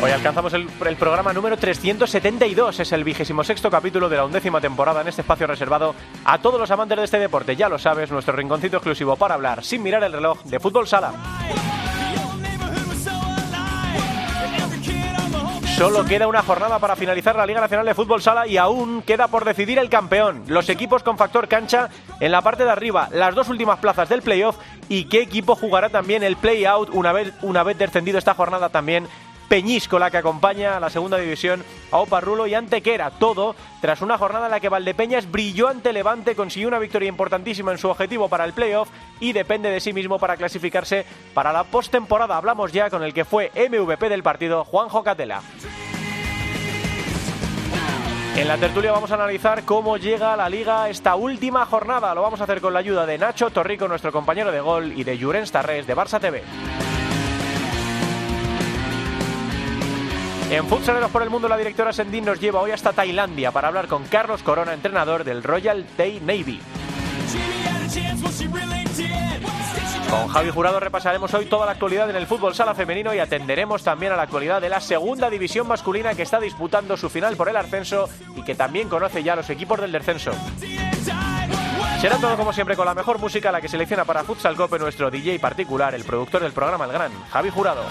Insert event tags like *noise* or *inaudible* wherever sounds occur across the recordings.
Hoy alcanzamos el, programa número 372, es el vigésimo sexto capítulo de la undécima temporada en este espacio reservado a todos los amantes de este deporte. Ya lo sabes, nuestro rinconcito exclusivo para hablar sin mirar el reloj de fútbol sala. Solo queda una jornada para finalizar la Liga Nacional de Fútbol Sala y aún queda por decidir el campeón. Los equipos con factor cancha en la parte de arriba, las dos últimas plazas del playoff y qué equipo jugará también el play-out una vez, una vez descendido esta jornada también Peñíscola que acompaña a la segunda división a Oparrulo y Antequera. Todo tras una jornada en la que Valdepeñas brilló ante Levante, consiguió una victoria importantísima en su objetivo para el playoff y depende de sí mismo para clasificarse para la postemporada. Hablamos ya con el que fue MVP del partido, Juanjo Catela. En la tertulia vamos a analizar cómo llega la liga esta última jornada. Lo vamos a hacer con la ayuda de Nacho Torrico, nuestro compañero de gol, y de Jurens Tarrés de Barça TV. En Futsaleros por el Mundo, la directora Sendín nos lleva hoy hasta Tailandia para hablar con Carlos Corona, entrenador del Royal Thai Navy. Con Javi Jurado repasaremos hoy toda la actualidad en el fútbol sala femenino y atenderemos también a la actualidad de la segunda división masculina que está disputando su final por el ascenso y que también conoce ya los equipos del descenso. Será todo como siempre con la mejor música, la que selecciona para Futsal Cope nuestro DJ particular, el productor del programa El Gran, Javi Jurado.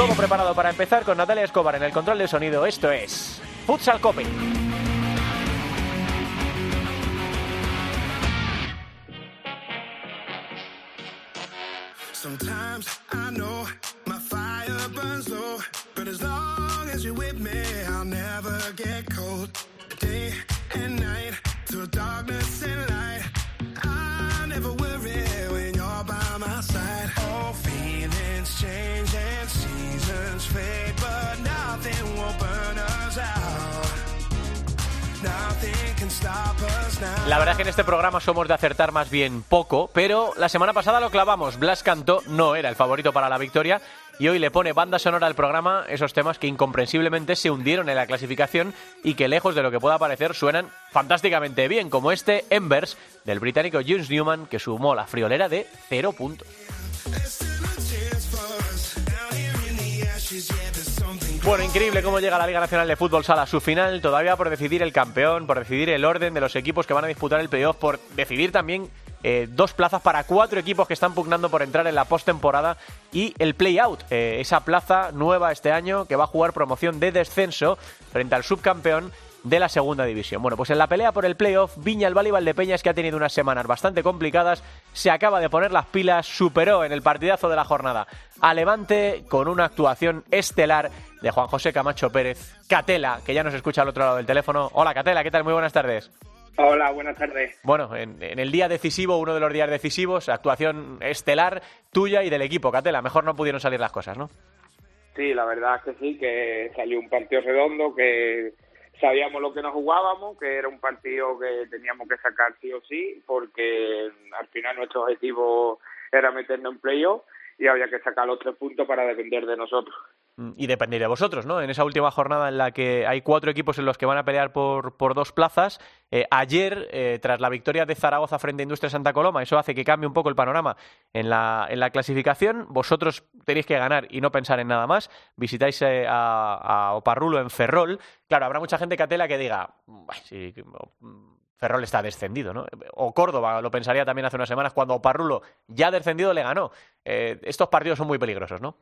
Todo preparado para empezar con Natalia Escobar en el control de sonido. Esto es Futsal Cope. Sometimes I know my fire burns low, but as long as you're with me, I'll never get cold. Day and night, through darkness and light, La verdad es que en este programa somos de acertar más bien poco, pero la semana pasada lo clavamos. Blas Cantó no era el favorito para la victoria y hoy le pone banda sonora al programa esos temas que incomprensiblemente se hundieron en la clasificación y que lejos de lo que pueda parecer suenan fantásticamente bien, como este Embers del británico James Newman que sumó la friolera de cero puntos. Bueno, increíble cómo llega la Liga Nacional de Fútbol Sala a su final, todavía por decidir el campeón, por decidir el orden de los equipos que van a disputar el playoff, por decidir también eh, dos plazas para cuatro equipos que están pugnando por entrar en la postemporada y el play-out, eh, esa plaza nueva este año que va a jugar promoción de descenso frente al subcampeón de la segunda división. Bueno, pues en la pelea por el playoff, Viña el Valle Valdepeñas, que ha tenido unas semanas bastante complicadas, se acaba de poner las pilas, superó en el partidazo de la jornada a Levante con una actuación estelar de Juan José Camacho Pérez. Catela, que ya nos escucha al otro lado del teléfono. Hola Catela, ¿qué tal? Muy buenas tardes. Hola, buenas tardes. Bueno, en, en el día decisivo, uno de los días decisivos, actuación estelar tuya y del equipo, Catela. Mejor no pudieron salir las cosas, ¿no? Sí, la verdad es que sí, que salió un partido redondo, que sabíamos lo que nos jugábamos, que era un partido que teníamos que sacar sí o sí, porque al final nuestro objetivo era meternos en playoff y había que sacar los tres puntos para depender de nosotros. y depender de vosotros, ¿no? En esa última jornada en la que hay cuatro equipos en los que van a pelear por, por dos plazas. Eh, ayer, eh, tras la victoria de Zaragoza frente a Industria Santa Coloma, eso hace que cambie un poco el panorama en la, en la clasificación. Vosotros tenéis que ganar y no pensar en nada más. Visitáis eh, a, Oparrulo en Ferrol. Claro, habrá mucha gente catela que diga, "Ay, sí, mm, Ferrol está descendido, ¿no? O Córdoba, lo pensaría también hace unas semanas, cuando Oparrulo ya descendido le ganó. Eh, estos partidos son muy peligrosos, ¿no?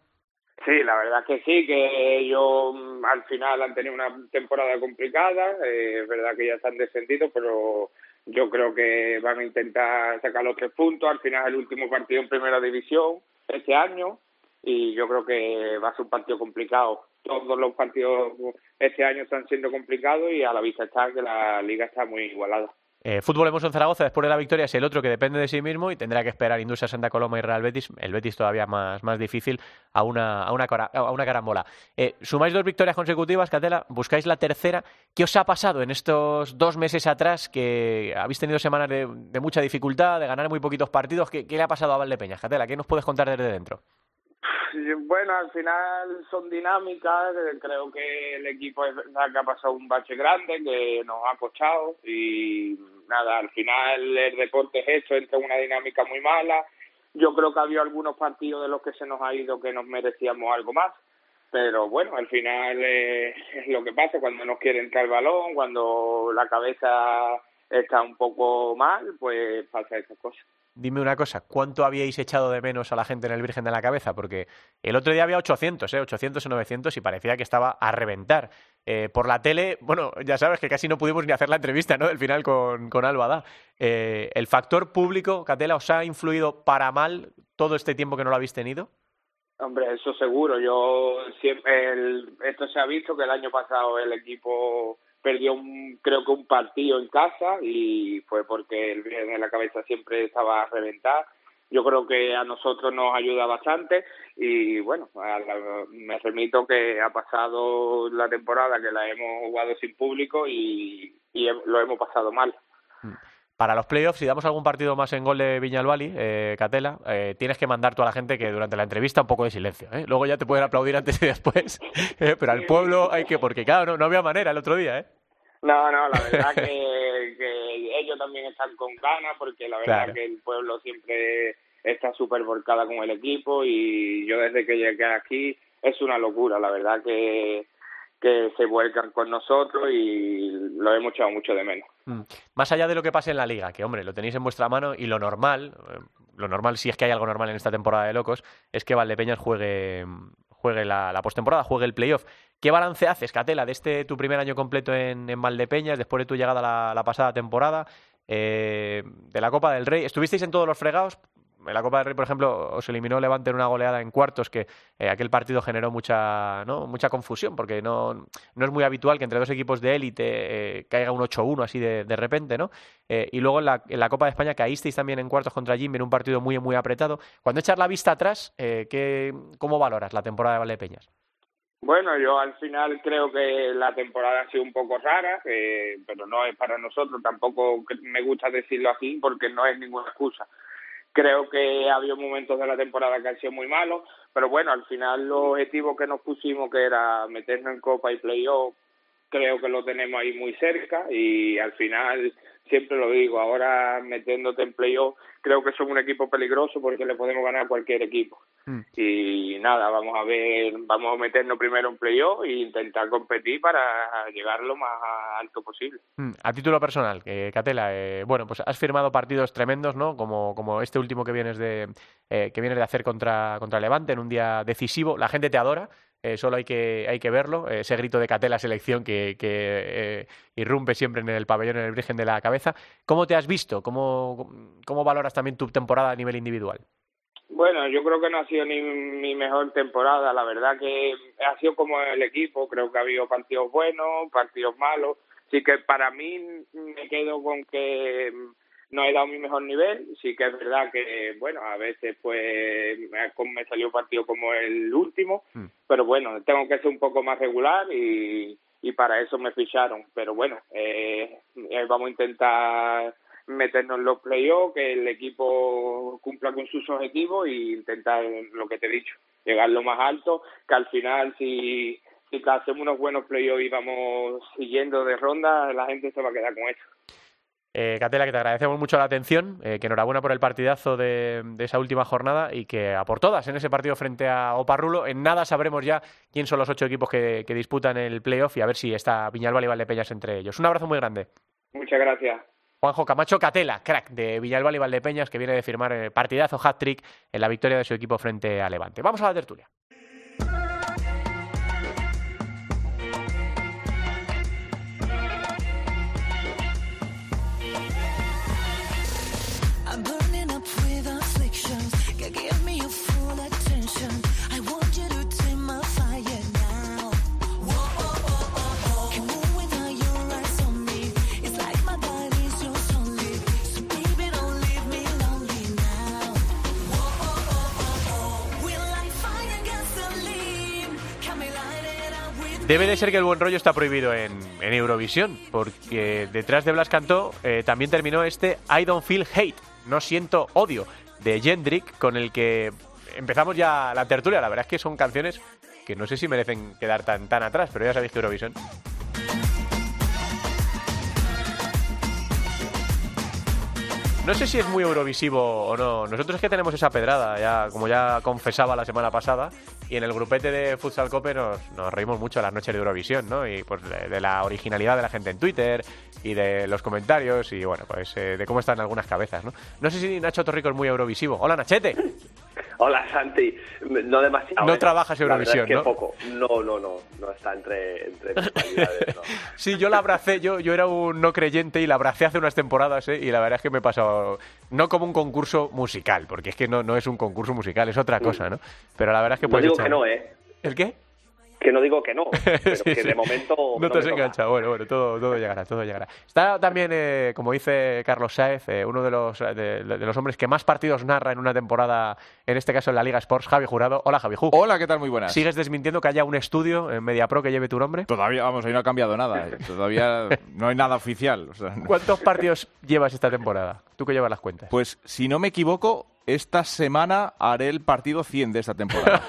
Sí, la verdad que sí, que ellos mm, al final han tenido una temporada complicada, eh, es verdad que ya están descendidos, pero yo creo que van a intentar sacar los tres puntos, al final es el último partido en primera división este año y yo creo que va a ser un partido complicado. Todos los partidos este año están siendo complicados y a la vista está que la liga está muy igualada. Eh, Fútbol Hemos en Zaragoza, después de la victoria, es el otro que depende de sí mismo y tendrá que esperar Industria Santa Coloma y Real Betis. El Betis todavía más, más difícil a una, a una, a una carambola. Eh, sumáis dos victorias consecutivas, Catela, buscáis la tercera. ¿Qué os ha pasado en estos dos meses atrás que habéis tenido semanas de, mucha dificultad, de ganar muy poquitos partidos? ¿Qué, ¿Qué, le ha pasado a Valdepeñas, Catela? ¿Qué nos puedes contar desde dentro? Bueno, al final son dinámicas. Creo que el equipo es que ha pasado un bache grande, que nos ha costado y nada, al final el deporte es esto, entra en una dinámica muy mala. Yo creo que ha habido algunos partidos de los que se nos ha ido que nos merecíamos algo más. Pero bueno, al final eh, *laughs* es lo que pasa cuando nos quiere entrar el balón, cuando la cabeza está un poco mal, pues pasa esas cosas dime una cosa, ¿cuánto habíais echado de menos a la gente en el Virgen de la Cabeza? Porque el otro día había 800, ¿eh? 800 o 900 y parecía que estaba a reventar. Eh, por la tele, bueno, ya sabes que casi no pudimos ni hacer la entrevista, ¿no? Del final con, con Albada. Eh, ¿El factor público, Catela, os ha influido para mal todo este tiempo que no lo habéis tenido? Hombre, eso seguro. Yo siempre, el, esto se ha visto que el año pasado el equipo perdió un, creo que un partido en casa y fue porque el Virgen de la Cabeza siempre estaba a reventar. Yo creo que a nosotros nos ayuda bastante y bueno, me remito que ha pasado la temporada que la hemos jugado sin público y, y lo hemos pasado mal. Mm. Para los playoffs, si damos algún partido más en gol de Viñalbali, eh, Catela, eh, tienes que mandar tú a la gente que durante la entrevista un poco de silencio. ¿eh? Luego ya te pueden aplaudir antes y después, *laughs* eh, pero al pueblo hay que, porque claro, no, no había manera el otro día, ¿eh? No, no, la verdad que, *laughs* que ellos también están con ganas porque la verdad que el pueblo siempre está súper volcada con el equipo y yo desde que llegué aquí es una locura, la verdad que que se vuelcan con nosotros y lo hemos echado mucho de menos. Mm. Más allá de lo que pase en la liga, que hombre, lo tenéis en vuestra mano y lo normal, eh, lo normal si es que hay algo normal en esta temporada de locos, es que Valdepeñas juegue, juegue la, postemporada, juegue el playoff. ¿Qué balance haces, Catela, de este tu primer año completo en, en Valdepeñas, después de tu llegada la, la pasada temporada, eh, de la Copa del Rey? ¿Estuvisteis en todos los fregados? En la Copa del Rey, por ejemplo, os eliminó Levante en una goleada en cuartos que eh, aquel partido generó mucha, ¿no? mucha confusión porque no, no es muy habitual que entre dos equipos de élite eh, caiga un 8-1 así de, de, repente, ¿no? Eh, y luego en la, en la, Copa de España caísteis también en cuartos contra Jimmy en un partido muy, muy apretado. Cuando echas la vista atrás, ¿qué, ¿cómo valoras la temporada de Valdepeñas? Bueno, yo al final creo que la temporada ha sido un poco rara, eh, pero no es para nosotros, tampoco me gusta decirlo así porque no es ninguna excusa. Creo que ha habido momentos de la temporada que han sido muy malos, pero bueno, al final los objetivos que nos pusimos, que era meternos en Copa y Playoff, creo que lo tenemos ahí muy cerca y al final siempre lo digo, ahora metiéndote en playoff, creo que son un equipo peligroso porque le podemos ganar a cualquier equipo. Mm. Y nada, vamos a ver, vamos a meternos primero en playoff e intentar competir para llegar lo más alto posible. Mm. A título personal, eh, Catela, eh, bueno, pues has firmado partidos tremendos, ¿no? Como, como este último que vienes de, eh, que vienes de hacer contra, contra Levante en un día decisivo. La gente te adora. Eh, solo hay que, hay que verlo, ese grito de Catela selección que, que eh, irrumpe siempre en el pabellón, en el Virgen de la Cabeza. ¿Cómo te has visto? ¿Cómo, ¿Cómo valoras también tu temporada a nivel individual? Bueno, yo creo que no ha sido ni mi mejor temporada, la verdad que ha sido como el equipo, creo que ha habido partidos buenos, partidos malos, así que para mí me quedo con que no he dado mi mejor nivel, sí que es verdad que, bueno, a veces pues me salió partido como el último, mm. pero bueno, tengo que ser un poco más regular y, y para eso me ficharon, pero bueno, eh, eh vamos a intentar meternos en los playoffs, que el equipo cumpla con sus objetivos e intentar lo que te he dicho, llegar lo más alto, que al final si, si hacemos unos buenos playoffs y vamos siguiendo de ronda, la gente se va a quedar con eso. Eh, Catela, que te agradecemos mucho la atención, eh, que enhorabuena por el partidazo de, de, esa última jornada y que a por todas en ese partido frente a Oparrulo. En nada sabremos ya quién son los ocho equipos que, que disputan el playoff y a ver si está Viñalbal y Valdepeñas entre ellos. Un abrazo muy grande. Muchas gracias. Juanjo Camacho Catela, crack de Villalbal y Valdepeñas, que viene de firmar el partidazo hat-trick en la victoria de su equipo frente a Levante. Vamos a la tertulia. Debe de ser que el buen rollo está prohibido en, Eurovisión, porque detrás de Blas Cantó eh, también terminó este I Don't Feel Hate, no siento odio, de Jendrik, con el que empezamos ya la tertulia. La verdad es que son canciones que no sé si merecen quedar tan, tan atrás, pero ya sabéis que Eurovisión No sé si es muy eurovisivo o no. Nosotros es que tenemos esa pedrada, ya como ya confesaba la semana pasada, y en el grupete de Futsal Cope nos, nos reímos mucho a las noches de Eurovisión, ¿no? Y pues de, la originalidad de la gente en Twitter y de los comentarios y bueno, pues eh, de cómo están algunas cabezas, ¿no? No sé si Nacho Torrico es muy eurovisivo. Hola, Nachete. Hola Santi, no demasiado. No ¿eh? trabajas Eurovisión, es que ¿no? poco. No, no, no, no está entre, entre mis no. *laughs* Sí, yo la abracé, yo, yo era un no creyente y la abracé hace unas temporadas, ¿eh? Y la verdad es que me he pasado, no como un concurso musical, porque es que no, no es un concurso musical, es otra cosa, ¿no? Pero la verdad es que No puedes digo que no, ¿eh? ¿El qué? Que no digo que no, *laughs* pero Sí, que sí. de momento No te has enganchado. Bueno, bueno, todo, todo llegará, todo llegará. Está también, eh, como dice Carlos Sáez, eh, uno de los, de, de los hombres que más partidos narra en una temporada, en este caso en la Liga Sports, Javi Jurado. Hola, Javi Ju. Hola, ¿qué tal? Muy buenas. ¿Sigues desmintiendo que haya un estudio en MediaPro que lleve tu nombre? Todavía, vamos, ahí no ha cambiado nada. eh. Todavía no hay nada oficial. o sea, no. ¿Cuántos partidos llevas esta temporada? Tú que llevas las cuentas. Pues, si no me equivoco, esta semana haré el partido 100 de esta temporada.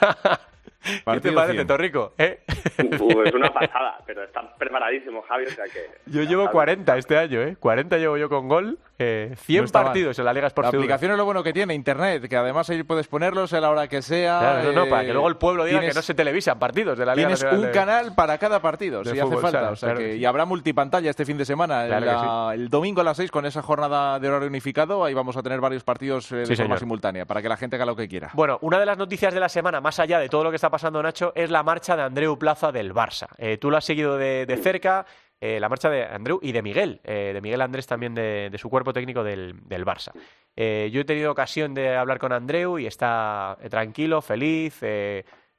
*laughs* ¿Qué te parece, 100. Torrico? ¿Eh? *laughs* Pues una pasada, pero está preparadísimo, Javi, o sea que... Yo llevo 40 este año, ¿eh? 40 llevo yo con gol. Eh, 100 No está mal. partidos en la Liga La Sports TV. aplicación es lo bueno que tiene, internet, que además ahí puedes ponerlos a la hora que sea. Claro, no, no, eh, para que luego el pueblo diga tienes- que no se televisan partidos de la Liga Tienes Nacional un de- canal para cada partido, si hace falta. o sea claro que- que sí. Y habrá multipantalla este fin de semana. Claro la- El domingo a las 6, con esa jornada de horario unificado, ahí vamos a tener varios partidos eh, de Sí, forma señor. simultánea, para que la gente haga lo que quiera. Bueno, una de las noticias de la semana, más allá de todo lo que está pasando, Nacho, es la marcha de Andreu Plaza del Barça. Eh, tú lo has seguido de, cerca, eh, la marcha de Andreu y de Miguel, eh, de Miguel Andrés también de, su cuerpo técnico del, Barça. Yo he tenido ocasión de hablar con Andreu y está tranquilo, feliz.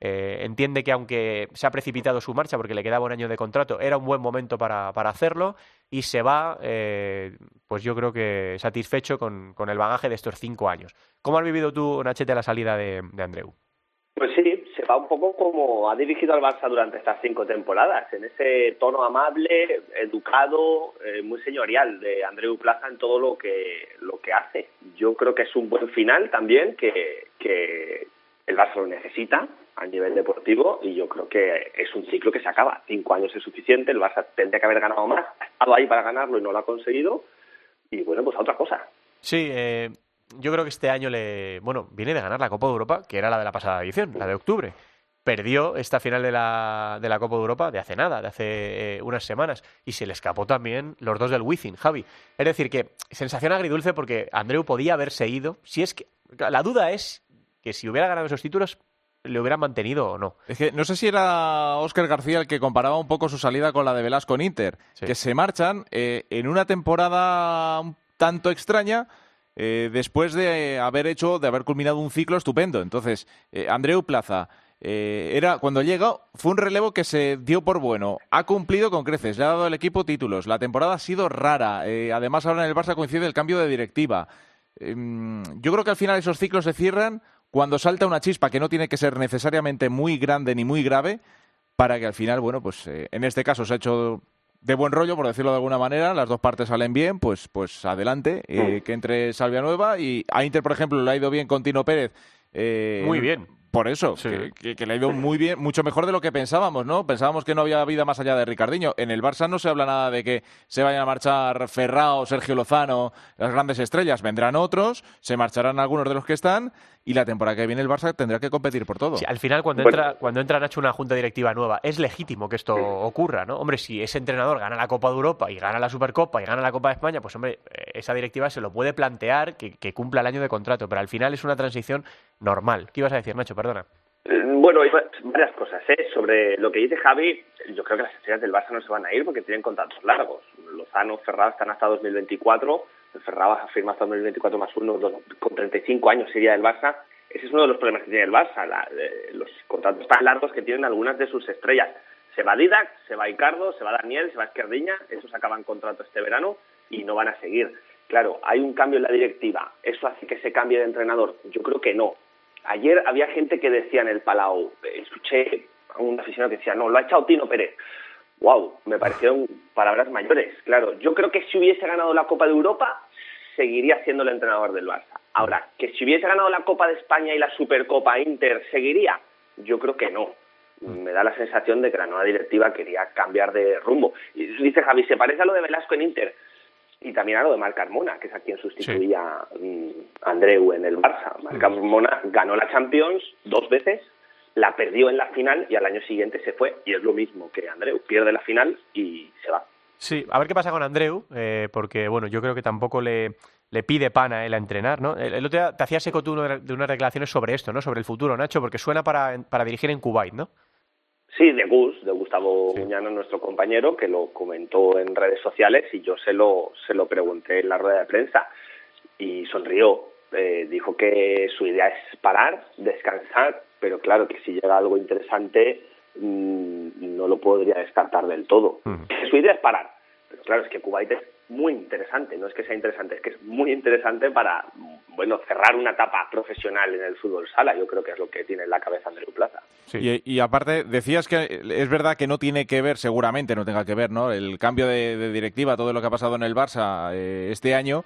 entiende que aunque se ha precipitado su marcha porque le quedaba un año de contrato, era un buen momento para, para hacerlo y se va, pues yo creo que satisfecho con, el bagaje de estos cinco años. ¿Cómo has vivido tú, Nachete, la salida de, de Andreu? Pues sí, un poco como ha dirigido al Barça durante estas cinco temporadas, en ese tono amable, educado, eh, muy señorial de Andreu Plaza en todo lo que lo que hace. Yo creo que es un buen final también, que, que el Barça lo necesita a nivel deportivo y yo creo que es un ciclo que se acaba. Cinco años es suficiente, el Barça tendría que haber ganado más, ha estado ahí para ganarlo y no lo ha conseguido y bueno, pues a otra cosa. Sí, eh, yo creo que este año le. Bueno, viene de ganar la Copa de Europa, que era la de la pasada edición, la de octubre. Perdió esta final de la, de la Copa de Europa de hace nada, de hace eh, unas semanas. Y se le escapó también los dos del Wizzing, Javi. Es decir, que sensación agridulce porque Andreu podía haberse ido. Si es que. La duda es que si hubiera ganado esos títulos, le hubieran mantenido o no. Es que no sé si era Óscar García el que comparaba un poco su salida con la de Velasco en Inter, Sí. que se marchan eh, en una temporada un tanto extraña eh, después de haber hecho, de haber culminado un ciclo estupendo. Entonces, eh, Andreu Plaza eh, era cuando llega fue un relevo que se dio por bueno, ha cumplido con creces, le ha dado al equipo títulos, la temporada ha sido rara, eh, además ahora en el Barça coincide el cambio de directiva. Em, yo creo que al final esos ciclos se cierran cuando salta una chispa que no tiene que ser necesariamente muy grande ni muy grave para que al final, bueno, pues en este caso se ha hecho de buen rollo, por decirlo de alguna manera, las dos partes salen bien, pues, pues adelante, eh, que entre Salvia Nueva y a Inter, por ejemplo, le ha ido bien con Tino Pérez. eh, Muy bien. Por eso, Sí. que, que- que le ha ido muy bien, mucho mejor de lo que pensábamos, ¿no? Pensábamos que no había vida más allá de Ricardiño. En el Barça no se habla nada de que se vayan a marchar Ferrao, Sergio Lozano, las grandes estrellas. Vendrán otros, se marcharán algunos de los que están y la temporada que viene el Barça tendrá que competir por todo. Sí, al final, cuando Bueno. entra, cuando entra Nacho una junta directiva nueva, es legítimo que esto ocurra, ¿no? Hombre, si ese entrenador gana la Copa de Europa y gana la Supercopa y gana la Copa de España, pues hombre, eh, esa directiva se lo puede plantear que, que cumpla el año de contrato, pero al final es una transición normal. ¿Qué ibas a decir, Nacho? Perdona. Eh, Bueno, varias cosas. ¿eh? Sobre lo que dice Javi, yo creo que las estrellas del Barça no se van a ir porque tienen contratos largos. Lozano, Ferrao están hasta 2024. El Ferrao ha firmado hasta 2024 más uno, dos- con 35 años sería del Barça. Ese es uno de los problemas que tiene el Barça, la- eh, los contratos tan largos que tienen algunas de sus estrellas. Se va Didac, se va Icardo, se va Daniel, se va Esquerdiña, esos acaban contrato este verano y no van a seguir. Claro, hay un cambio en la directiva. ¿Eso hace que se cambie de entrenador? Yo creo que no. Ayer había gente que decía en el Palau, escuché un aficionado que decía, no, lo ha echado Tino Pérez. Wow, me parecieron palabras mayores. Claro, yo creo que si hubiese ganado la Copa de Europa, seguiría siendo el entrenador del Barça. Ahora, que si hubiese ganado la Copa de España y la Supercopa Inter, ¿seguiría? Yo creo que no. Me da la sensación de que la nueva directiva quería cambiar de rumbo. Y dice Javi, se parece a lo de Velasco en Inter y también a lo de Marc Carmona, que es a quien sustituía sí. Andreu en el Barça. Marc Carmona ganó la Champions dos veces, la perdió en la final y al año siguiente se fue. Y es lo mismo que Andreu, pierde la final y se va. Sí, a ver qué pasa con Andreu, eh, porque bueno, yo creo que tampoco le, le pide pan a él a entrenar, ¿no? El, el otro día te hacías eco tú de unas declaraciones sobre esto, ¿no? Sobre el futuro, Nacho, porque suena para, para dirigir en Kuwait, ¿no? Sí, de Gus, de Gustavo sí. Muñano, nuestro compañero, que lo comentó en redes sociales y yo se lo, se lo pregunté en la rueda de prensa y sonrió. Eh, dijo que su idea es parar, descansar, pero claro que si llega algo interesante mmm, no lo podría descartar del todo. Su idea es parar, pero claro, es que Kuwait es muy interesante, no es que sea interesante, es que es muy interesante para, bueno, cerrar una etapa profesional en el fútbol sala, yo creo que es lo que tiene en la cabeza Andreu Plaza. Sí. Y, y, aparte, decías que es verdad que no tiene que ver, seguramente no tenga que ver, ¿no? El cambio de, de directiva, todo lo que ha pasado en el Barça eh, este año,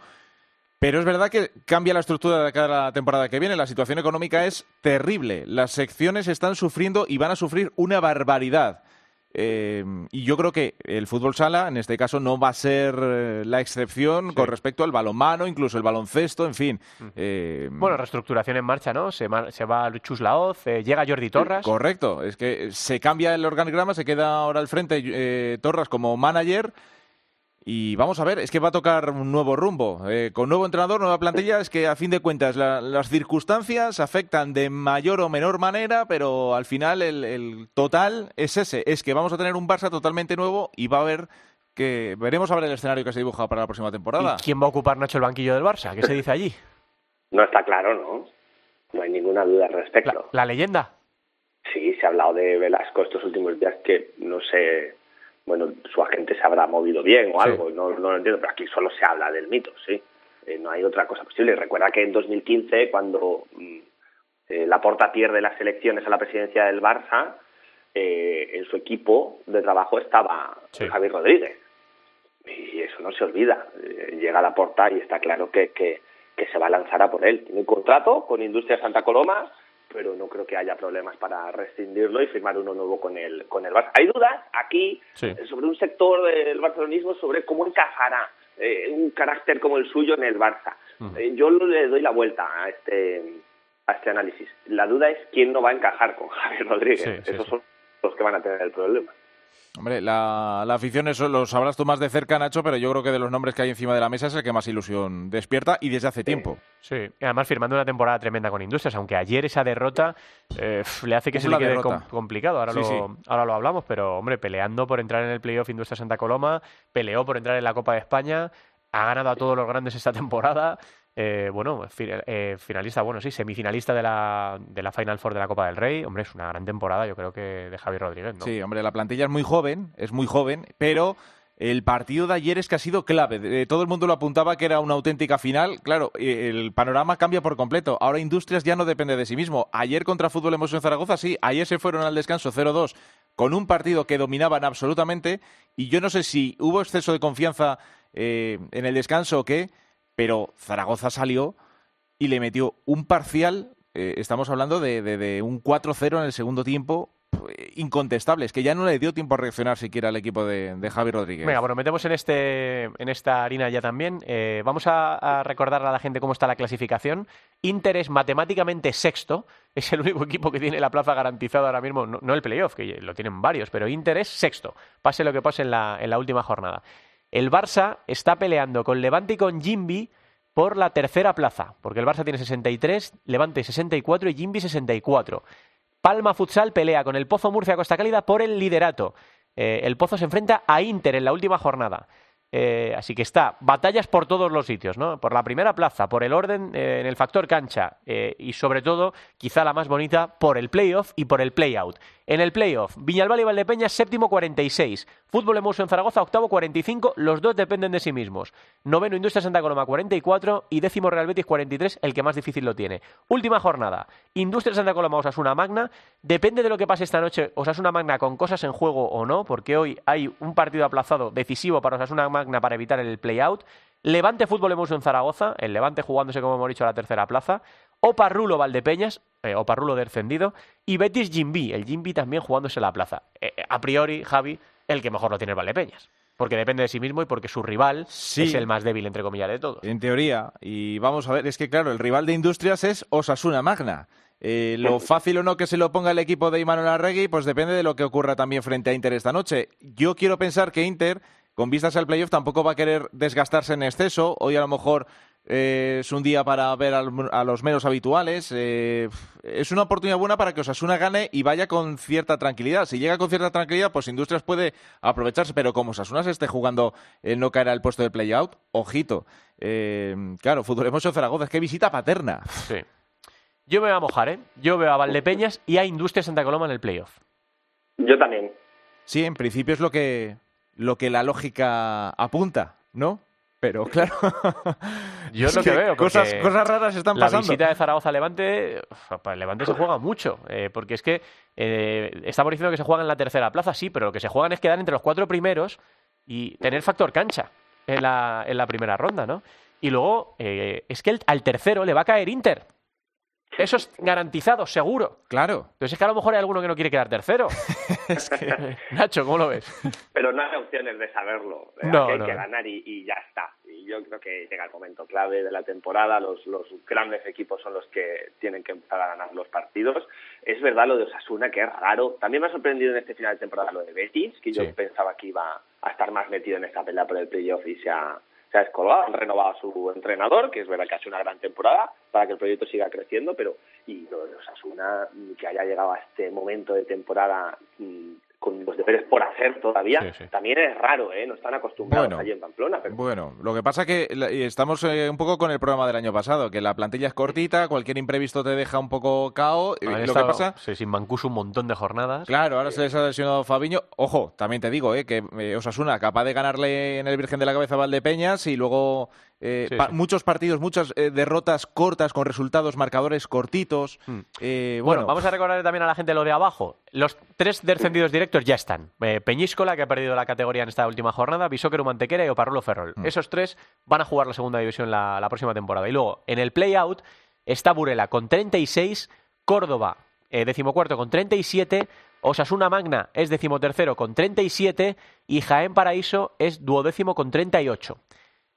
pero es verdad que cambia la estructura de cada temporada que viene. La situación económica es terrible. Las secciones están sufriendo y van a sufrir una barbaridad. Eh, y yo creo que el fútbol sala, en este caso, no va a ser eh, la excepción sí. con respecto al balonmano, incluso el baloncesto, en fin. Eh, bueno, reestructuración en marcha, ¿no? Se, se va Chus Laoz, eh, llega Jordi Torras. Correcto, es que se cambia el organigrama, se queda ahora al frente eh, Torras como manager y vamos a ver, es que va a tocar un nuevo rumbo. Eh, con nuevo entrenador, nueva plantilla, es que a fin de cuentas la, las circunstancias afectan de mayor o menor manera, pero al final el, el, total es ese, es que vamos a tener un Barça totalmente nuevo y va a haber que veremos a ver el escenario que se dibuja para la próxima temporada. ¿Y quién va a ocupar Nacho el banquillo del Barça? ¿Qué se dice allí? No está claro, ¿no? No hay ninguna duda al respecto. ¿La, la leyenda? Sí, se ha hablado de Velasco estos últimos días que no sé bueno, su agente se habrá movido bien o algo, sí. no, no, lo entiendo, pero aquí solo se habla del mito, sí. Eh, no hay otra cosa posible. Recuerda que en 2015, cuando mm, eh, Laporta pierde las elecciones a la presidencia del Barça, eh, en su equipo de trabajo estaba sí. Javier Rodríguez. Y eso no se olvida. Eh, llega Laporta y está claro que, que, que se va a lanzar a por él. Tiene un contrato con Industria Santa Coloma, pero no creo que haya problemas para rescindirlo y firmar uno nuevo con el, con el Barça. Hay dudas aquí sí. sobre un sector del barcelonismo sobre cómo encajará eh, un carácter como el suyo en el Barça. Uh -huh. eh, yo le doy la vuelta a este, a este análisis. La duda es quién no va a encajar con *laughs* Javier Rodríguez. Sí, Esos sí, son los que van a tener el problema. Hombre, la, la, afición, eso lo sabrás tú más de cerca, Nacho, pero yo creo que de los nombres que hay encima de la mesa es el que más ilusión despierta y desde hace sí. tiempo. Sí, y además firmando una temporada tremenda con Industrias, aunque ayer esa derrota eh, le hace que se le quede com complicado. Ahora, sí, lo, sí. ahora lo hablamos, pero hombre, peleando por entrar en el playoff Industrias Santa Coloma, peleó por entrar en la Copa de España, ha ganado a todos los grandes esta temporada. Eh, bueno, eh, finalista, bueno, sí, semifinalista de la, de la Final Four de la Copa del Rey. Hombre, es una gran temporada, yo creo que de Javier Rodríguez, ¿no? Sí, hombre, la plantilla es muy joven, es muy joven, pero el partido de ayer es que ha sido clave. Eh, todo el mundo lo apuntaba que era una auténtica final. Claro, eh, el panorama cambia por completo. Ahora Industrias ya no depende de sí mismo. Ayer contra Fútbol Emoción Zaragoza, sí, ayer se fueron al descanso 0-2 con un partido que dominaban absolutamente y yo no sé si hubo exceso de confianza eh, en el descanso o qué, pero Zaragoza salió y le metió un parcial, eh, estamos hablando de, un 4-0 en el segundo tiempo, incontestable, es que ya no le dio tiempo a reaccionar siquiera al equipo de, de Javi Rodríguez. Venga, bueno, metemos en, este, en esta harina ya también. Eh, vamos a, a, recordarle a la gente cómo está la clasificación. Inter es matemáticamente sexto, es el único equipo que tiene la plaza garantizada ahora mismo, no, no el playoff, que lo tienen varios, pero Inter es sexto, pase lo que pase en la, en la última jornada. El Barça está peleando con Levante y con Jimby por la tercera plaza, porque el Barça tiene 63, Levante 64 y Jimby 64. Palma Futsal pelea con el Pozo Murcia Costa Cálida por el liderato. Eh, el Pozo se enfrenta a Inter en la última jornada. Eh, así que está, batallas por todos los sitios. Por la primera plaza, por el orden eh, en el factor cancha eh, y sobre todo, quizá la más bonita, por el playoff y por el playout. En el playoff, Viñalbal y Valdepeñas, séptimo 46. Fútbol Emuso en Zaragoza, octavo 45. Los dos dependen de sí mismos. Noveno Industria Santa Coloma 44 y décimo Real Betis 43, el que más difícil lo tiene. Última jornada. Industria Santa Coloma Osasuna Magna. Depende de lo que pase esta noche, Osasuna Magna con cosas en juego o no, porque hoy hay un partido aplazado decisivo para Osasuna Magna para evitar el play-out. Levante Fútbol Emuso en Zaragoza, el Levante jugándose, como hemos dicho, a la tercera plaza. Oparrulo Valdepeñas, eh, Oparrulo descendido. Y Betis Jimbi, el Jimbi también jugándose la plaza. Eh, a priori, Javi, el que mejor lo tiene es Valdepeñas. Porque depende de sí mismo y porque su rival Sí. es el más débil, entre comillas, de todos. En teoría, y vamos a ver, es que claro, el rival de Industrias es Osasuna Magna. Eh, lo *laughs* fácil o no que se lo ponga el equipo de Imanol Arregui, pues depende de lo que ocurra también frente a Inter esta noche. Yo quiero pensar que Inter, con vistas al playoff, tampoco va a querer desgastarse en exceso. Hoy a lo mejor eh, es un día para ver al- a los menos habituales. Eh, es una oportunidad buena para que Osasuna gane y vaya con cierta tranquilidad. Si llega con cierta tranquilidad, pues Industrias puede aprovecharse, pero como Osasuna se esté jugando el no caer al puesto de play-out, ojito. Eh, claro, Fútbol Emotion Zaragoza, es que visita paterna. Sí. Yo me voy a mojar, ¿eh? Yo veo a Valdepeñas y a Industria Santa Coloma en el playoff. Yo también. Sí, en principio es lo que, lo que la lógica apunta, ¿no? Pero *laughs* claro. Yo es lo que veo, Cosas, cosas raras están la pasando. visita de Zaragoza a Levante, uf, para Levante se juega mucho, eh, porque es que eh, estamos diciendo que se juega en la tercera plaza, sí, pero lo que se juegan es quedar entre los cuatro primeros y tener factor cancha en la, en la primera ronda, ¿no? Y luego, eh, es que el- al tercero le va a caer Inter. Eso es garantizado, seguro. Claro. Entonces es que a lo mejor hay alguno que no quiere quedar tercero. *laughs* Es que- *laughs* Nacho, ¿cómo lo ves? Pero no hay opciones de saberlo. No, hay no, que ganar y, y ya está. Y yo creo que llega el momento clave de la temporada. Los, los grandes equipos son los que tienen que empezar a ganar los partidos. Es verdad lo de Osasuna, que es raro. También me ha sorprendido en este final de temporada lo de Betis, que yo Sí. pensaba que iba a estar más metido en esta pelea por el playoff y se ha, se ha descolgado. Han renovado su entrenador, que es verdad que ha sido una gran temporada para que el proyecto siga creciendo, pero y lo de Osasuna, que haya llegado a este momento de temporada mm, con los deberes por hacer todavía, Sí, sí. también es raro, ¿eh? No están acostumbrados Bueno. allí en Pamplona, pero Bueno, lo que pasa que la- y estamos eh, un poco con el programa del año pasado, que la plantilla es cortita, cualquier imprevisto te deja un poco cao. que estado, pasa, sí, sin Mancuso un montón de jornadas. claro, ahora se les ha lesionado Fabiño. Ojo, también te digo, eh, que eh, Osasuna capaz de ganarle en el Virgen de la Cabeza a Valdepeñas y luego eh, Sí, pa- sí. muchos partidos, muchas eh, derrotas cortas con resultados marcadores cortitos. Mm. Eh, Bueno, bueno, vamos a recordar también a la gente lo de abajo. Los tres descendidos directos ya están. Peñíscola, que ha perdido la categoría en esta última jornada, Bisóquero Mantequera y Oparrulo Ferrol. Mm. Esos tres van a jugar la segunda división la, la próxima temporada. Y luego, en el play-out, está Burela con 36, Córdoba, eh, decimocuarto con 37, Osasuna Magna es decimotercero con 37 y Jaén Paraíso es duodécimo con 38.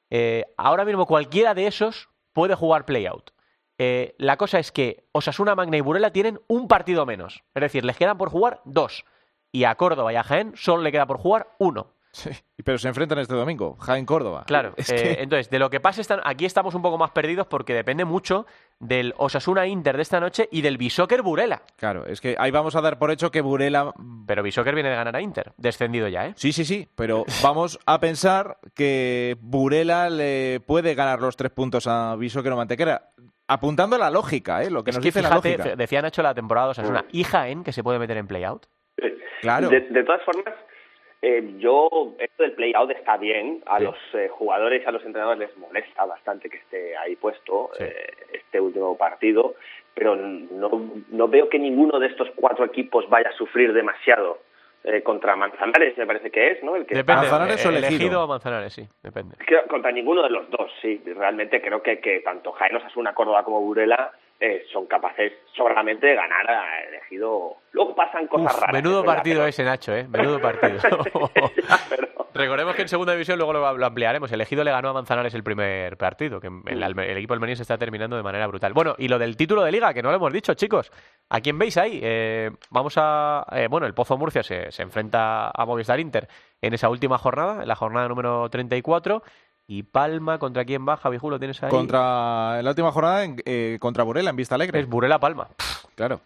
Eh, ahora mismo cualquiera de esos puede jugar play-out. Eh, la cosa es que Osasuna, Magna y Burela tienen un partido menos. Es decir, les quedan por jugar dos. Y a Córdoba y a Jaén solo le queda por jugar uno. Sí, pero se enfrentan este domingo, Jaén Córdoba. Claro. Es eh, que- Entonces, de lo que pase, esta- aquí estamos un poco más perdidos porque depende mucho del Osasuna Inter de esta noche y del Bisóquer Burela. Claro, es que ahí vamos a dar por hecho que Burela Pero Bisóquer viene de ganar a Inter, descendido ya, ¿eh? Sí, sí, sí, pero vamos a pensar que Burela le puede ganar los tres puntos a Bisóquero Mantequera. Apuntando a la lógica, ¿eh? Lo que Es nos que dice la lógica. decía Nacho la temporada de Osasuna y Jaén que se puede meter en play-out. Claro. De, de todas formas, eh, yo, esto del play-out está bien. A Sí. los eh, jugadores y a los entrenadores les molesta bastante que esté ahí puesto Sí. eh, este último partido, pero no, no veo que ninguno de estos cuatro equipos vaya a sufrir demasiado eh, contra Manzanares, me parece que es, ¿no? El que Depende. Manzanares o eh, elegido. o Manzanares, sí, depende. Creo- contra ninguno de los dos, sí. Realmente creo que, que tanto Jaén Osasuna, Córdoba como Burela eh, son capaces solamente de ganar a elegido. Luego pasan cosas Uf, raras. menudo verdad, partido pero- ese, Nacho, ¿eh? Menudo partido. *laughs* Ya, *laughs* pero- Recordemos que en segunda división luego lo, lo ampliaremos. El Ejido le ganó a Manzanares el primer partido, que el, Alme- el equipo almeriense está terminando de manera brutal. Bueno, y lo del título de liga, que no lo hemos dicho, chicos. ¿A quién veis ahí? Eh, vamos a... eh, bueno, el Pozo Murcia se, se enfrenta a Movistar Inter en esa última jornada, en la jornada número 34. Y Palma, ¿contra quién va? Javi Ju, ¿lo tienes ahí? Contra la última jornada en- eh, contra Burela en Vista Alegre. Es Burela Palma. Claro.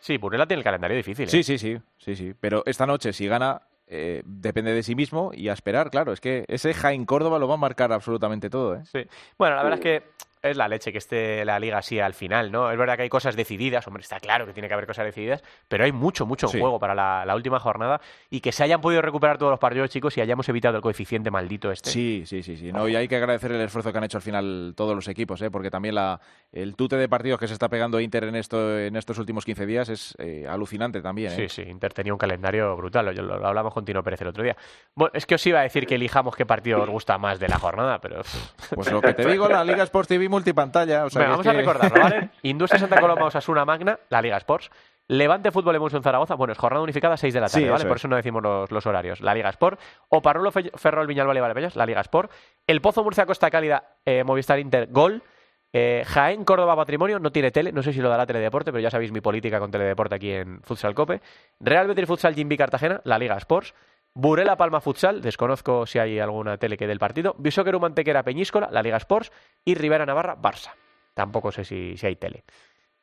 Sí, Burela tiene el calendario difícil. ¿eh? Sí, sí, sí, sí, sí. Pero esta noche si gana eh, depende de sí mismo y a esperar, claro. Es que ese Jaén Córdoba lo va a marcar absolutamente todo. ¿eh? Sí. Bueno, la verdad es que es la leche que esté la liga así al final, ¿no? Es verdad que hay cosas decididas, hombre, está claro que tiene que haber cosas decididas, pero hay mucho, mucho en Sí. juego para la, la última jornada y que se hayan podido recuperar todos los partidos, chicos, y hayamos evitado el coeficiente maldito este. Sí, sí, sí, sí. No, y hay que agradecer el esfuerzo que han hecho al final todos los equipos, ¿eh? porque también la, el tute de partidos que se está pegando Inter en, esto, en estos últimos 15 días es eh, alucinante también. ¿eh? Sí, sí, Inter tenía un calendario brutal, lo, lo hablamos con Tino Pérez el otro día. Bueno, es que os iba a decir que elijamos qué partido os gusta más de la jornada, pero... Pues lo que te digo, la Liga Sports *laughs* TV multipantalla. O sea, que vamos a recordarlo, ¿vale? *laughs* Industria Santa Coloma Osasuna Magna, la Liga Sports. Levante Fútbol Emuson Zaragoza, bueno, es jornada unificada 6 de la tarde, Sí, ¿vale? Por es. eso no decimos los, los horarios. La Liga Sport. O Parrulo Fe- Ferrol Viñalbal y Vallepellas, la Liga Sport. El Pozo Murcia Costa Cálida, eh, Movistar Inter, Gol. Eh, Jaén Córdoba Patrimonio, no tiene tele, no sé si lo dará Teledeporte, pero ya sabéis mi política con Teledeporte aquí en Futsal Cope. Real Betis Futsal Jimby Cartagena, la Liga Sports. Burela Palma Futsal, desconozco si hay alguna tele que dé el partido. Bisóqueru Mantequera Peñíscola, la Liga Sports. Y Rivera Navarra, Barça. Tampoco sé si, si hay tele.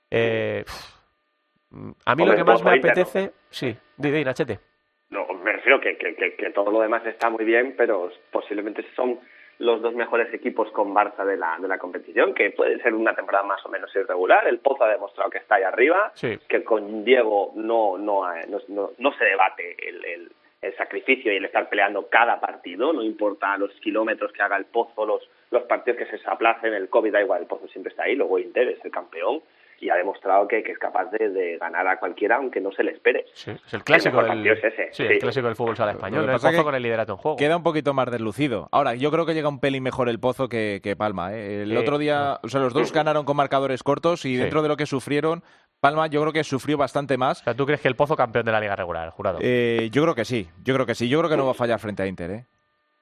Eh, a mí lo que más me Inter, ¿no? apetece. Sí, di, di, Nachete. No, me refiero que, que, que, que todo lo demás está muy bien, pero posiblemente son los dos mejores equipos con Barça de la, de la competición, que puede ser una temporada más o menos irregular. El Pozo ha demostrado que está ahí arriba, Sí. que con Diego no, no, eh, no, no, no se debate el, el, el sacrificio y el estar peleando cada partido, no importa los kilómetros que haga el Pozo, los, los partidos que se aplacen, el COVID da igual, el Pozo siempre está ahí, luego Inter es el campeón y ha demostrado que, que es capaz de, de ganar a cualquiera aunque no se le espere. Sí, es el clásico mejor del, partido es ese, sí, sí. el clásico del fútbol sala español. El Pozo que con el liderato en juego. Queda un poquito más deslucido. Ahora, yo creo que llega un pelín mejor el Pozo que, que Palma. ¿eh? El Sí. otro día, o sea, los dos ganaron con marcadores cortos y Sí. dentro de lo que sufrieron, Palma yo creo que sufrió bastante más. O sea, ¿tú crees que el Pozo campeón de la Liga Regular, jurado? Eh, yo creo que sí, yo creo que sí. Yo creo que no va a fallar frente a Inter, ¿eh?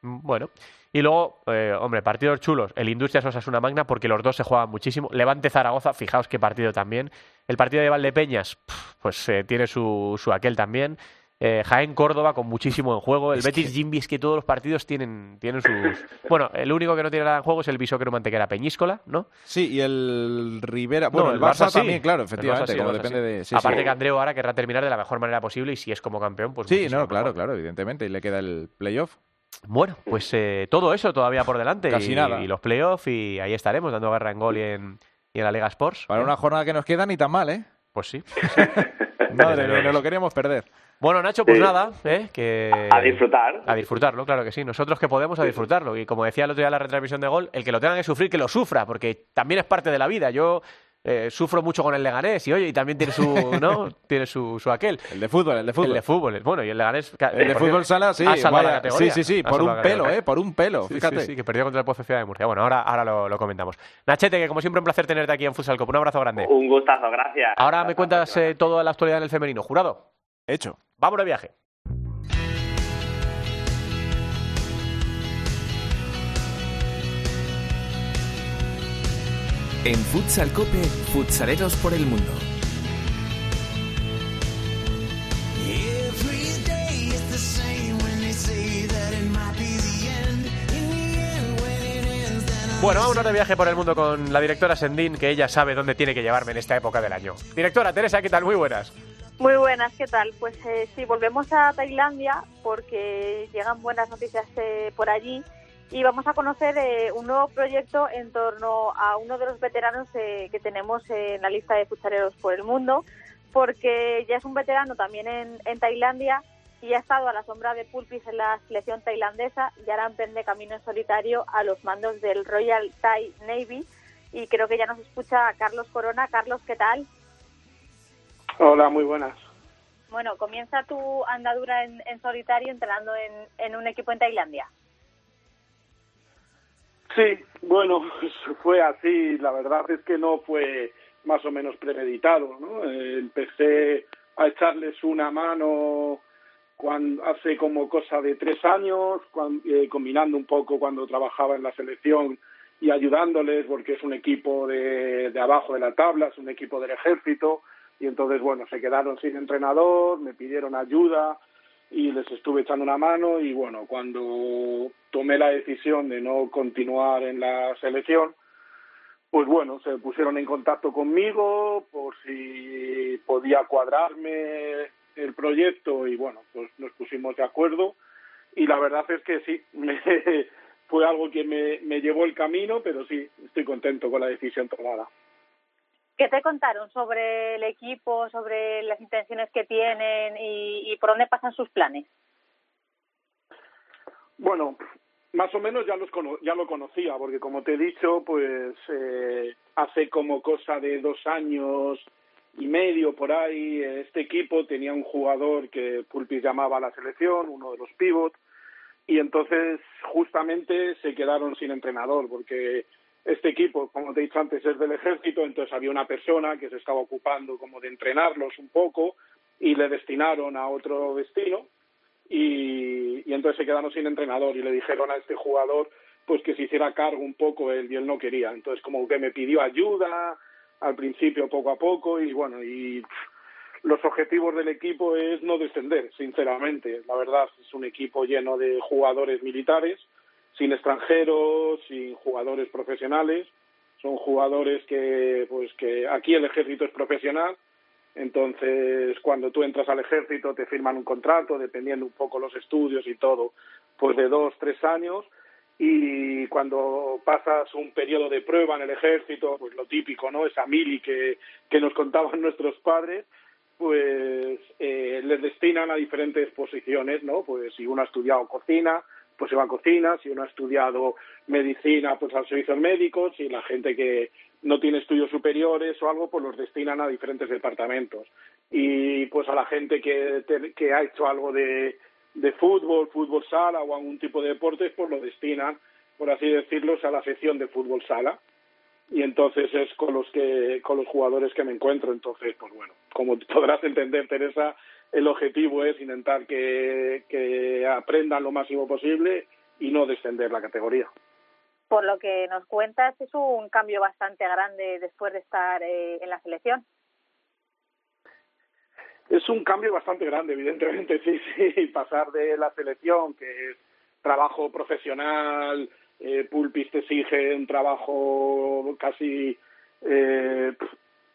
Mm, Bueno, y luego, eh, hombre, partidos chulos. El Industrias Osasuna Magna, porque los dos se juegan muchísimo. Levante Zaragoza, fijaos qué partido también. El partido de Valdepeñas, pues eh, tiene su, su aquel también. Eh, Jaén Córdoba con muchísimo en juego. El Es Betis que- Jimby es que todos los partidos tienen, tienen sus. *laughs* Bueno, el único que no tiene nada en juego es el Bisóquero Mantequera Peñíscola, ¿no? Sí, y el Rivera, bueno, No, el Barça, también, claro, efectivamente, sí, como depende sí. de... Aparte que Andreu ahora querrá terminar de la mejor manera posible y si es como campeón, pues Sí, no, claro, mejor. claro, evidentemente, y le queda el playoff. Bueno, pues eh, todo eso todavía por delante. Casi y, nada. y los playoffs y ahí estaremos dando guerra en gol y en, y en la Liga Sports. Para una jornada que nos queda ni tan mal, ¿eh? Pues sí. *laughs* Madre luego. mía, no lo queríamos perder. Bueno, Nacho, pues Sí. nada, ¿eh? que... A disfrutar. A disfrutarlo, claro que sí. Nosotros que podemos a disfrutarlo. Y como decía el otro día en la retransmisión de gol, el que lo tenga que sufrir, que lo sufra, porque también es parte de la vida. Yo eh, sufro mucho con el Leganés y oye, y también tiene su, *laughs* ¿no? tiene su, su aquel. El de fútbol, el de fútbol. El de fútbol, bueno, y el Leganés... El de fútbol sala, sí, ha salvado la vaya, categoría. sí, sí, sí, por un pelo. ¿eh? Por un pelo, Sí, fíjate. Sí, sí, que perdió contra el Pozo Ciudad de Murcia. Bueno, ahora, ahora lo, lo comentamos. Nachete, que como siempre un placer tenerte aquí en Futsal Cup. Un abrazo grande. Un gustazo, gracias. Ahora me cuentas eh, toda la actualidad en el femenino. Jurado, Hecho. Vámonos de viaje. En Futsal Cope, futsaleros por el mundo. Bueno, vámonos de viaje por el mundo con la directora Sendín, que ella sabe dónde tiene que llevarme en esta época del año. Directora Teresa, ¿qué tal? Muy buenas. Muy buenas, ¿qué tal? Pues eh, sí, volvemos a Tailandia porque llegan buenas noticias eh, por allí y vamos a conocer eh, un nuevo proyecto en torno a uno de los veteranos eh, que tenemos en la lista de futsaleros por el mundo, porque ya es un veterano también en, en Tailandia y ha estado a la sombra de Pulpis en la selección tailandesa y ahora emprende camino en solitario a los mandos del Royal Thai Navy y creo que ya nos escucha Carlos Corona. Carlos, ¿qué tal? Hola, muy buenas. Bueno, comienza tu andadura en, en solitario entrenando en, en un equipo en Tailandia. Sí, bueno, fue así. La verdad es que no fue más o menos premeditado, ¿no? Eh, empecé a echarles una mano cuando, hace como cosa de tres años, cuan- eh, combinando un poco cuando trabajaba en la selección y ayudándoles porque es un equipo de, de abajo de la tabla, es un equipo del ejército y entonces, bueno, se quedaron sin entrenador, me pidieron ayuda y les estuve echando una mano y bueno, cuando tomé la decisión de no continuar en la selección, pues bueno, se pusieron en contacto conmigo por si podía cuadrarme el proyecto y bueno, pues nos pusimos de acuerdo y la verdad es que sí, *laughs* me, fue algo que me, me llevó el camino, pero sí, estoy contento con la decisión tomada. ¿Qué te contaron sobre el equipo, sobre las intenciones que tienen y, por dónde pasan sus planes? Bueno, más o menos ya, los ya lo conocía, porque como te he dicho, pues eh, hace como cosa de dos años y medio por ahí, este equipo tenía un jugador que Pulpis llamaba a la selección, uno de los pivots, y entonces justamente se quedaron sin entrenador, porque este equipo, como te he dicho antes, es del ejército, entonces había una persona que se estaba ocupando como de entrenarlos un poco y le destinaron a otro destino y, y entonces se quedaron sin entrenador y le dijeron a este jugador pues que se hiciera cargo un poco él y él no quería. Entonces como que me pidió ayuda al principio poco a poco y bueno, y los objetivos del equipo es no descender, sinceramente. La verdad es un equipo lleno de jugadores militares, sin extranjeros, sin jugadores profesionales. Son jugadores que, pues que aquí el ejército es profesional, entonces, cuando tú entras al ejército te firman un contrato, dependiendo un poco los estudios y todo, pues de dos, tres años. Y cuando pasas un periodo de prueba en el ejército, pues lo típico, ¿no? Esa mili que, que nos contaban *laughs* nuestros padres, pues eh, les destinan a diferentes posiciones, ¿no? Pues si uno ha estudiado cocina, pues se va a cocina, si uno ha estudiado medicina, pues a servicios médicos, y la gente que no tiene estudios superiores o algo, pues los destinan a diferentes departamentos. Y pues a la gente que, que ha hecho algo de, de fútbol, fútbol sala o algún tipo de deportes, pues lo destinan, por así decirlo, a la sección de fútbol sala. Y entonces es con los que, con los jugadores que me encuentro. Entonces, pues bueno, como podrás entender, Teresa, el objetivo es intentar que, que aprendan lo máximo posible y no descender la categoría. Por lo que nos cuentas, es un cambio bastante grande después de estar eh, en la selección. Es un cambio bastante grande, evidentemente, *laughs* sí, sí. Pasar de la selección, que es trabajo profesional, eh, Pulpis te exige un trabajo casi eh,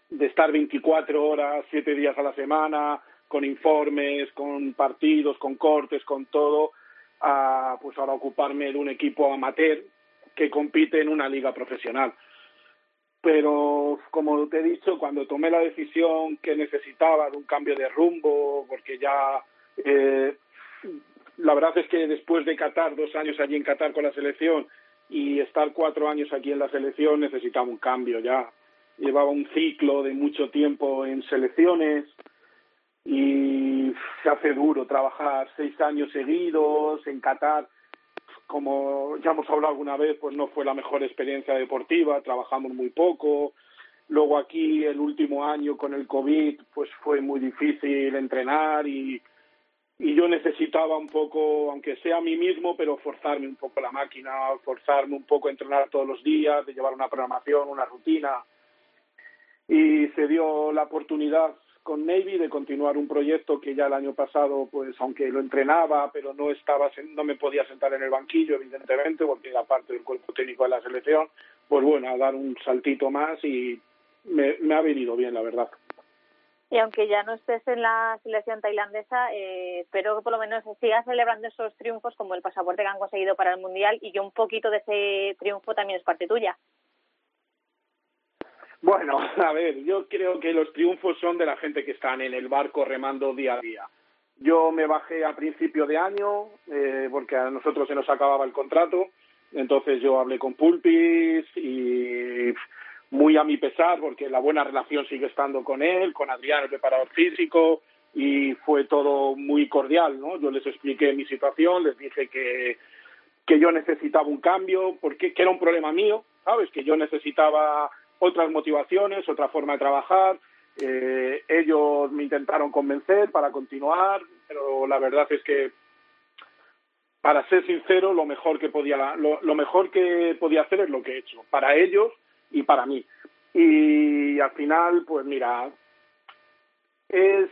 de estar 24 horas, 7 días a la semana, con informes, con partidos, con cortes, con todo, a pues ahora ocuparme de un equipo amateur que compite en una liga profesional. Pero, como te he dicho, cuando tomé la decisión que necesitaba de un cambio de rumbo, porque ya eh, la verdad es que después de Qatar, dos años allí en Qatar con la selección y estar cuatro años aquí en la selección, necesitaba un cambio ya. Llevaba un ciclo de mucho tiempo en selecciones, y se hace duro trabajar seis años seguidos en Qatar. Como ya hemos hablado alguna vez, pues no fue la mejor experiencia deportiva, trabajamos muy poco. Luego aquí el último año con el COVID, pues fue muy difícil entrenar y, y yo necesitaba un poco, aunque sea a mí mismo, pero forzarme un poco la máquina, forzarme un poco a entrenar todos los días, de llevar una programación, una rutina. Y se dio la oportunidad con Navy de continuar un proyecto que ya el año pasado, pues aunque lo entrenaba, pero no estaba, no me podía sentar en el banquillo, evidentemente, porque era parte del cuerpo técnico de la selección, pues bueno, a dar un saltito más y me, ha venido bien, la verdad. Y aunque ya no estés en la selección tailandesa, eh, espero que por lo menos sigas celebrando esos triunfos como el pasaporte que han conseguido para el Mundial y que un poquito de ese triunfo también es parte tuya. Bueno, *laughs* a ver, yo creo que los triunfos son de la gente que están en el barco remando día a día. Yo me bajé a principio de año eh, porque a nosotros se nos acababa el contrato, entonces yo hablé con Pulpis y muy a mi pesar porque la buena relación sigue estando con él, con Adrián, el preparador físico, y fue todo muy cordial, ¿no? Yo les expliqué mi situación, les dije que, que yo necesitaba un cambio, porque que era un problema mío, ¿sabes? Que yo necesitaba otras motivaciones, otra forma de trabajar. Eh, ellos me intentaron convencer para continuar, pero la verdad es que, para ser sincero, lo mejor que podía, lo, lo mejor que podía hacer es lo que he hecho, para ellos y para mí. Y al final, pues mira, ¿es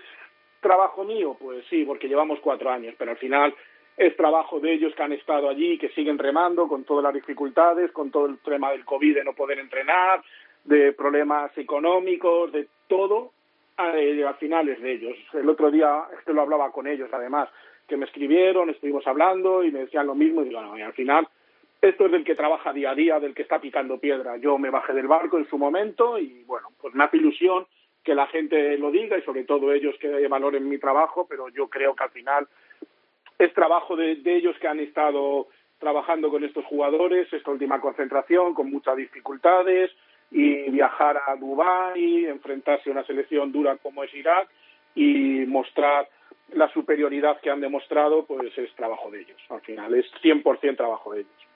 trabajo mío? Pues sí, porque llevamos cuatro años, pero al final es trabajo de ellos que han estado allí, que siguen remando con todas las dificultades, con todo el tema del COVID de no poder entrenar, de problemas económicos, de todo, eh, al final es de ellos. El otro día, esto lo hablaba con ellos además, que me escribieron, estuvimos hablando y me decían lo mismo y digo, no, y al final esto es del que trabaja día a día, del que está picando piedra. Yo me bajé del barco en su momento y bueno, pues me hace ilusión que la gente lo diga y sobre todo ellos que valoren mi trabajo, pero yo creo que al final es trabajo de, de ellos que han estado trabajando con estos jugadores, esta última concentración, con muchas dificultades, y viajar a Dubái, enfrentarse a una selección dura como es Irak y mostrar la superioridad que han demostrado, pues es trabajo de ellos. Al final es 100% trabajo de ellos.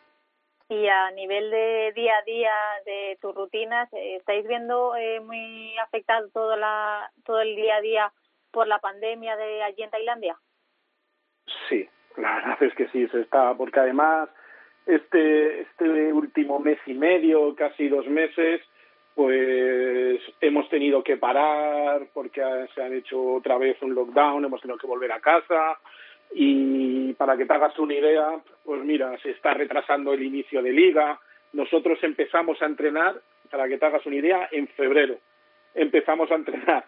Y a nivel de día a día de tus rutinas, eh, ¿estáis viendo eh, muy afectado todo, la, todo el día a día por la pandemia de allí en Tailandia? Sí, la verdad es que sí, se está, porque además este, este último mes y medio, casi dos meses, pues hemos tenido que parar porque se han hecho otra vez un lockdown, hemos tenido que volver a casa y para que te hagas una idea, pues mira, se está retrasando el inicio de liga. Nosotros empezamos a entrenar, para que te hagas una idea, en febrero. Empezamos a entrenar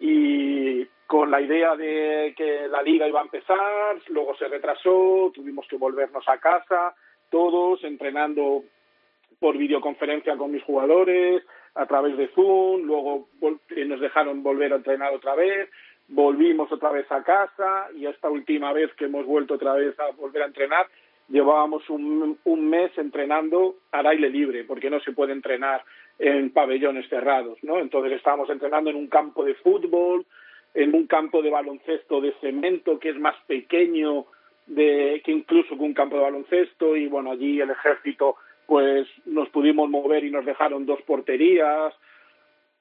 y con la idea de que la liga iba a empezar, luego se retrasó, tuvimos que volvernos a casa, todos entrenando por videoconferencia con mis jugadores, a través de Zoom, luego eh, nos dejaron volver a entrenar otra vez, volvimos otra vez a casa y esta última vez que hemos vuelto otra vez a volver a entrenar, llevábamos un, un mes entrenando al aire libre, porque no se puede entrenar en pabellones cerrados, ¿no? Entonces estábamos entrenando en un campo de fútbol, en un campo de baloncesto de cemento que es más pequeño de, que incluso que un campo de baloncesto y bueno, allí el ejército pues nos pudimos mover y nos dejaron dos porterías,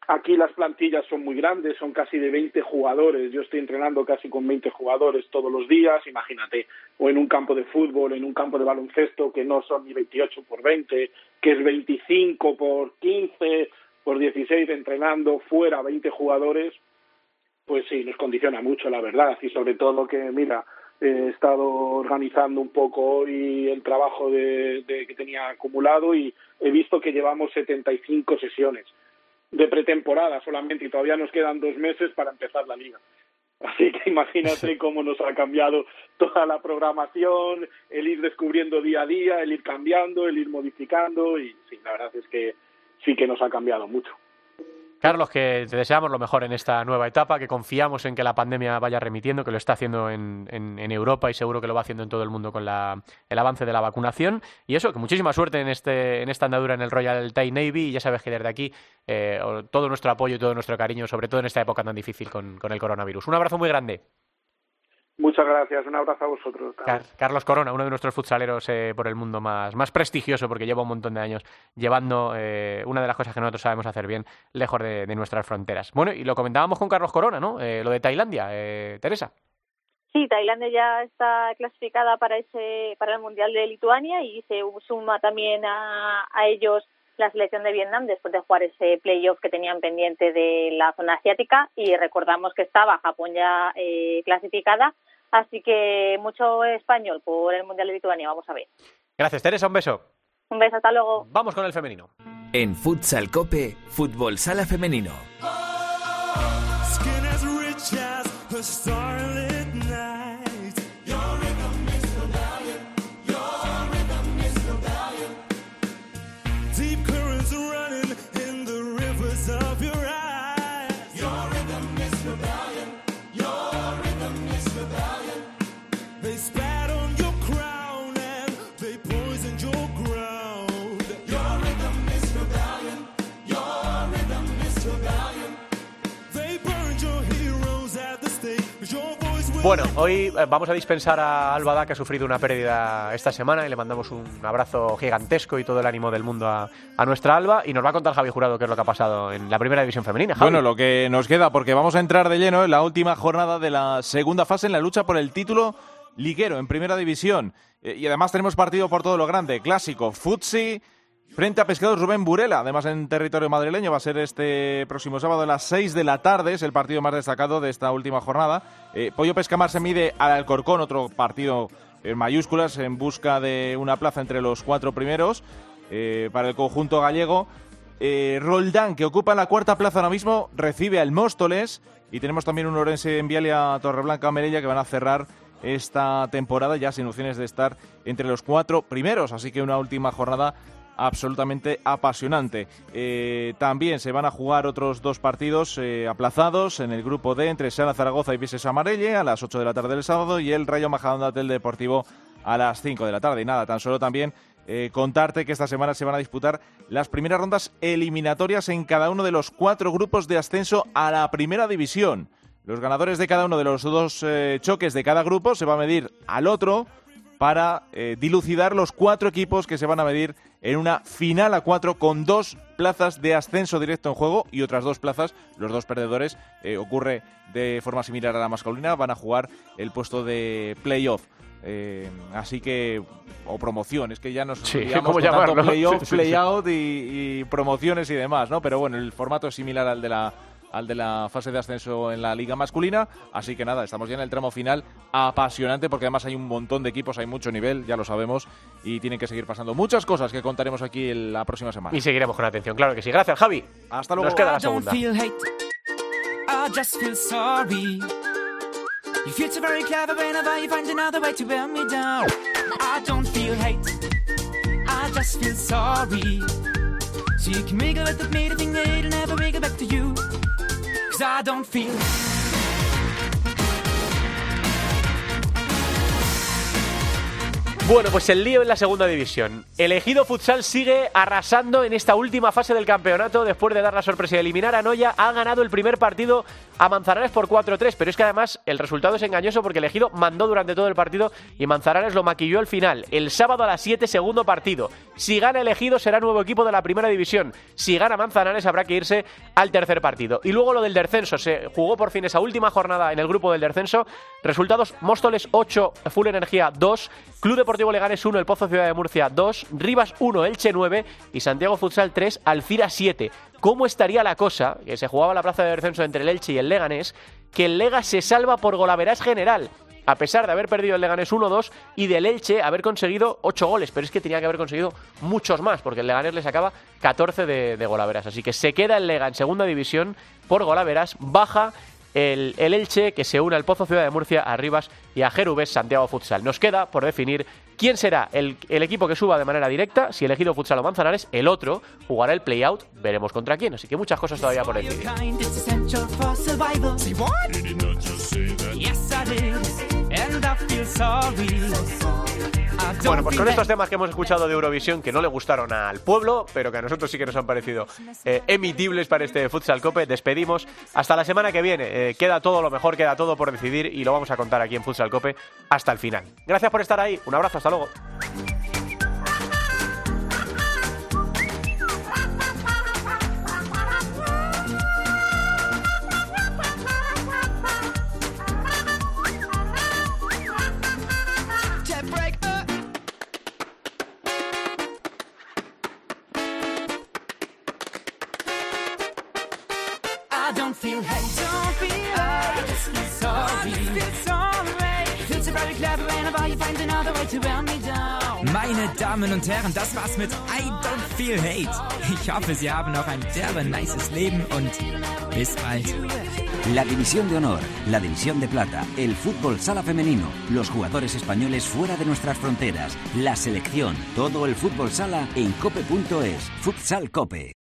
Aquí las plantillas son muy grandes, son casi de 20 jugadores. Yo estoy entrenando casi con 20 jugadores todos los días, imagínate. O en un campo de fútbol, en un campo de baloncesto que no son ni 28 por 20, que es 25 por 15, por 16, entrenando fuera 20 jugadores, pues sí, nos condiciona mucho, la verdad. Y sobre todo que, mira, he estado organizando un poco hoy el trabajo de, de que tenía acumulado y he visto que llevamos 75 sesiones de pretemporada solamente y todavía nos quedan dos meses para empezar la liga. Así que imagínate cómo nos ha cambiado toda la programación, el ir descubriendo día a día, el ir cambiando, el ir modificando y sí, la verdad es que sí que nos ha cambiado mucho. Carlos, que te deseamos lo mejor en esta nueva etapa, que confiamos en que la pandemia vaya remitiendo, que lo está haciendo en, Europa y seguro que lo va haciendo en todo el mundo con la, el avance de la vacunación. Y eso, que muchísima suerte en, este, en esta andadura en el Royal Thai Navy. Y ya sabes que desde aquí eh, todo nuestro apoyo y todo nuestro cariño, sobre todo en esta época tan difícil con el coronavirus. Un abrazo muy grande. Muchas gracias, un abrazo a vosotros. Carlos Corona, uno de nuestros futsaleros eh, por el mundo más, más prestigioso, porque lleva un montón de años llevando eh, una de las cosas que nosotros sabemos hacer bien lejos de, nuestras fronteras. Bueno, y lo comentábamos con Carlos Corona, ¿no? Eh, lo de Tailandia, Teresa. Sí, Tailandia ya está clasificada para ese para el Mundial de Lituania y se suma también a, a ellos la selección de Vietnam después de jugar ese playoff que tenían pendiente de la zona asiática y recordamos que estaba Japón ya eh, clasificada, así que mucho español por el Mundial de Lituania, vamos a ver. Gracias, Teresa, un beso. Un beso, hasta luego. Vamos con el femenino. En Futsal Cope, Fútbol Sala Femenino. Bueno, hoy eh, vamos a dispensar a Albada, que ha sufrido una pérdida esta semana, y le mandamos un abrazo gigantesco y todo el ánimo del mundo a, nuestra Alba. Y nos va a contar Javi Jurado qué es lo que ha pasado en la primera división femenina. Bueno, lo que nos queda, porque vamos a entrar de lleno en la última jornada de la segunda fase en la lucha por el título liguero en primera división. Eh, y además tenemos partido por todo lo grande: clásico, futsi Frente a Pescados Rubén Burela, además en territorio madrileño, va a ser este próximo sábado a las 6 de la tarde, es el partido más destacado de esta última jornada. Eh, Pollo Pescamar se mide al Alcorcón, otro partido en mayúsculas, en busca de una plaza entre los cuatro primeros eh, para el conjunto gallego. Eh, Roldán, que ocupa la cuarta plaza ahora mismo, recibe al Móstoles. Y tenemos también un Orense en Vialia, Torreblanca, Merella, que van a cerrar esta temporada ya sin opciones de estar entre los cuatro primeros. Así que una última jornada absolutamente apasionante. Eh, también se van a jugar otros dos partidos eh, aplazados en el grupo D entre Sala Zaragoza y Vises Amarelle a las 8 de la tarde del sábado y el Rayo Majadahonda del Deportivo a las 5 de la tarde. Y nada, tan solo también eh, contarte que esta semana se van a disputar las primeras rondas eliminatorias en cada uno de los cuatro grupos de ascenso a la primera división. Los ganadores de cada uno de los dos choques de cada grupo se va a medir al otro para dilucidar los cuatro equipos que se van a medir en una final a cuatro con dos plazas de ascenso directo en juego y otras dos plazas, los dos perdedores, eh, ocurre de forma similar a la masculina, van a jugar el puesto de playoff. Eh, así que, o promoción, es que ya nos sí, ¿cómo llamarlo? *laughs* playoff, playout y, y, promociones y demás, ¿no? Pero bueno, el formato es similar al de la al de la fase de ascenso en la liga masculina. Así que nada, estamos ya en el tramo final apasionante porque además hay un montón de equipos, hay mucho nivel, ya lo sabemos, y tienen que seguir pasando muchas cosas que contaremos aquí la próxima semana. Y seguiremos con atención, claro que sí. Gracias, Javi. Hasta luego. Nos queda la segunda. So you can wiggle at the that it'll never wiggle back to you. Cause I don't feel Bueno, pues el lío en la segunda división. El Ejido Futsal sigue arrasando en esta última fase del campeonato. Después de dar la sorpresa de eliminar a Noya, ha ganado el primer partido a Manzanares por 4-3. Pero es que además el resultado es engañoso porque el Ejido mandó durante todo el partido y Manzanares lo maquilló al final. El sábado a las 7, segundo partido. Si gana el Ejido será nuevo equipo de la primera división. Si gana Manzanares habrá que irse al tercer partido. Y luego lo del descenso. Se jugó por fin esa última jornada en el grupo del descenso. Resultados: Móstoles 8, Full Energía 2, Club de Deportivo Leganes 1, El Pozo Ciudad de Murcia 2, Rivas 1, Elche 9 y Santiago Futsal 3, Alcira 7. ¿Cómo estaría la cosa, que se jugaba la plaza de descenso entre el Elche y el Leganés, que el Lega se salva por golaveras general? a pesar de haber perdido el Leganés 1-2 y del Elche haber conseguido 8 goles, pero es que tenía que haber conseguido muchos más, porque el Leganés le sacaba 14 de, de golaveras. Así que se queda el Lega en segunda división por golaveras, baja el, Elche que se une al Pozo Ciudad de Murcia, a Rivas y a Jerubes Santiago Futsal. Nos queda por definir quién será el, el, equipo que suba de manera directa, si elegido Futsal o Manzanares, el otro jugará el play-out, veremos contra quién, así que muchas cosas todavía por decidir. Bueno, pues con estos temas que hemos escuchado de Eurovisión que no le gustaron al pueblo, pero que a nosotros sí que nos han parecido eh, emitibles para este Futsal Cope, despedimos. Hasta la semana que viene. Eh, queda todo lo mejor, queda todo por decidir y lo vamos a contar aquí en Futsal Cope hasta el final. Gracias por estar ahí. Un abrazo, hasta luego. Damen und Herren, das war's mit I Don't Feel Hate. Ich hoffe, Sie haben noch ein derbe nices Leben und bis bald. La división de honor, la división de plata, el fútbol sala femenino, los jugadores españoles fuera de nuestras fronteras, la selección, todo el fútbol sala en cope.es. Futsal Cope.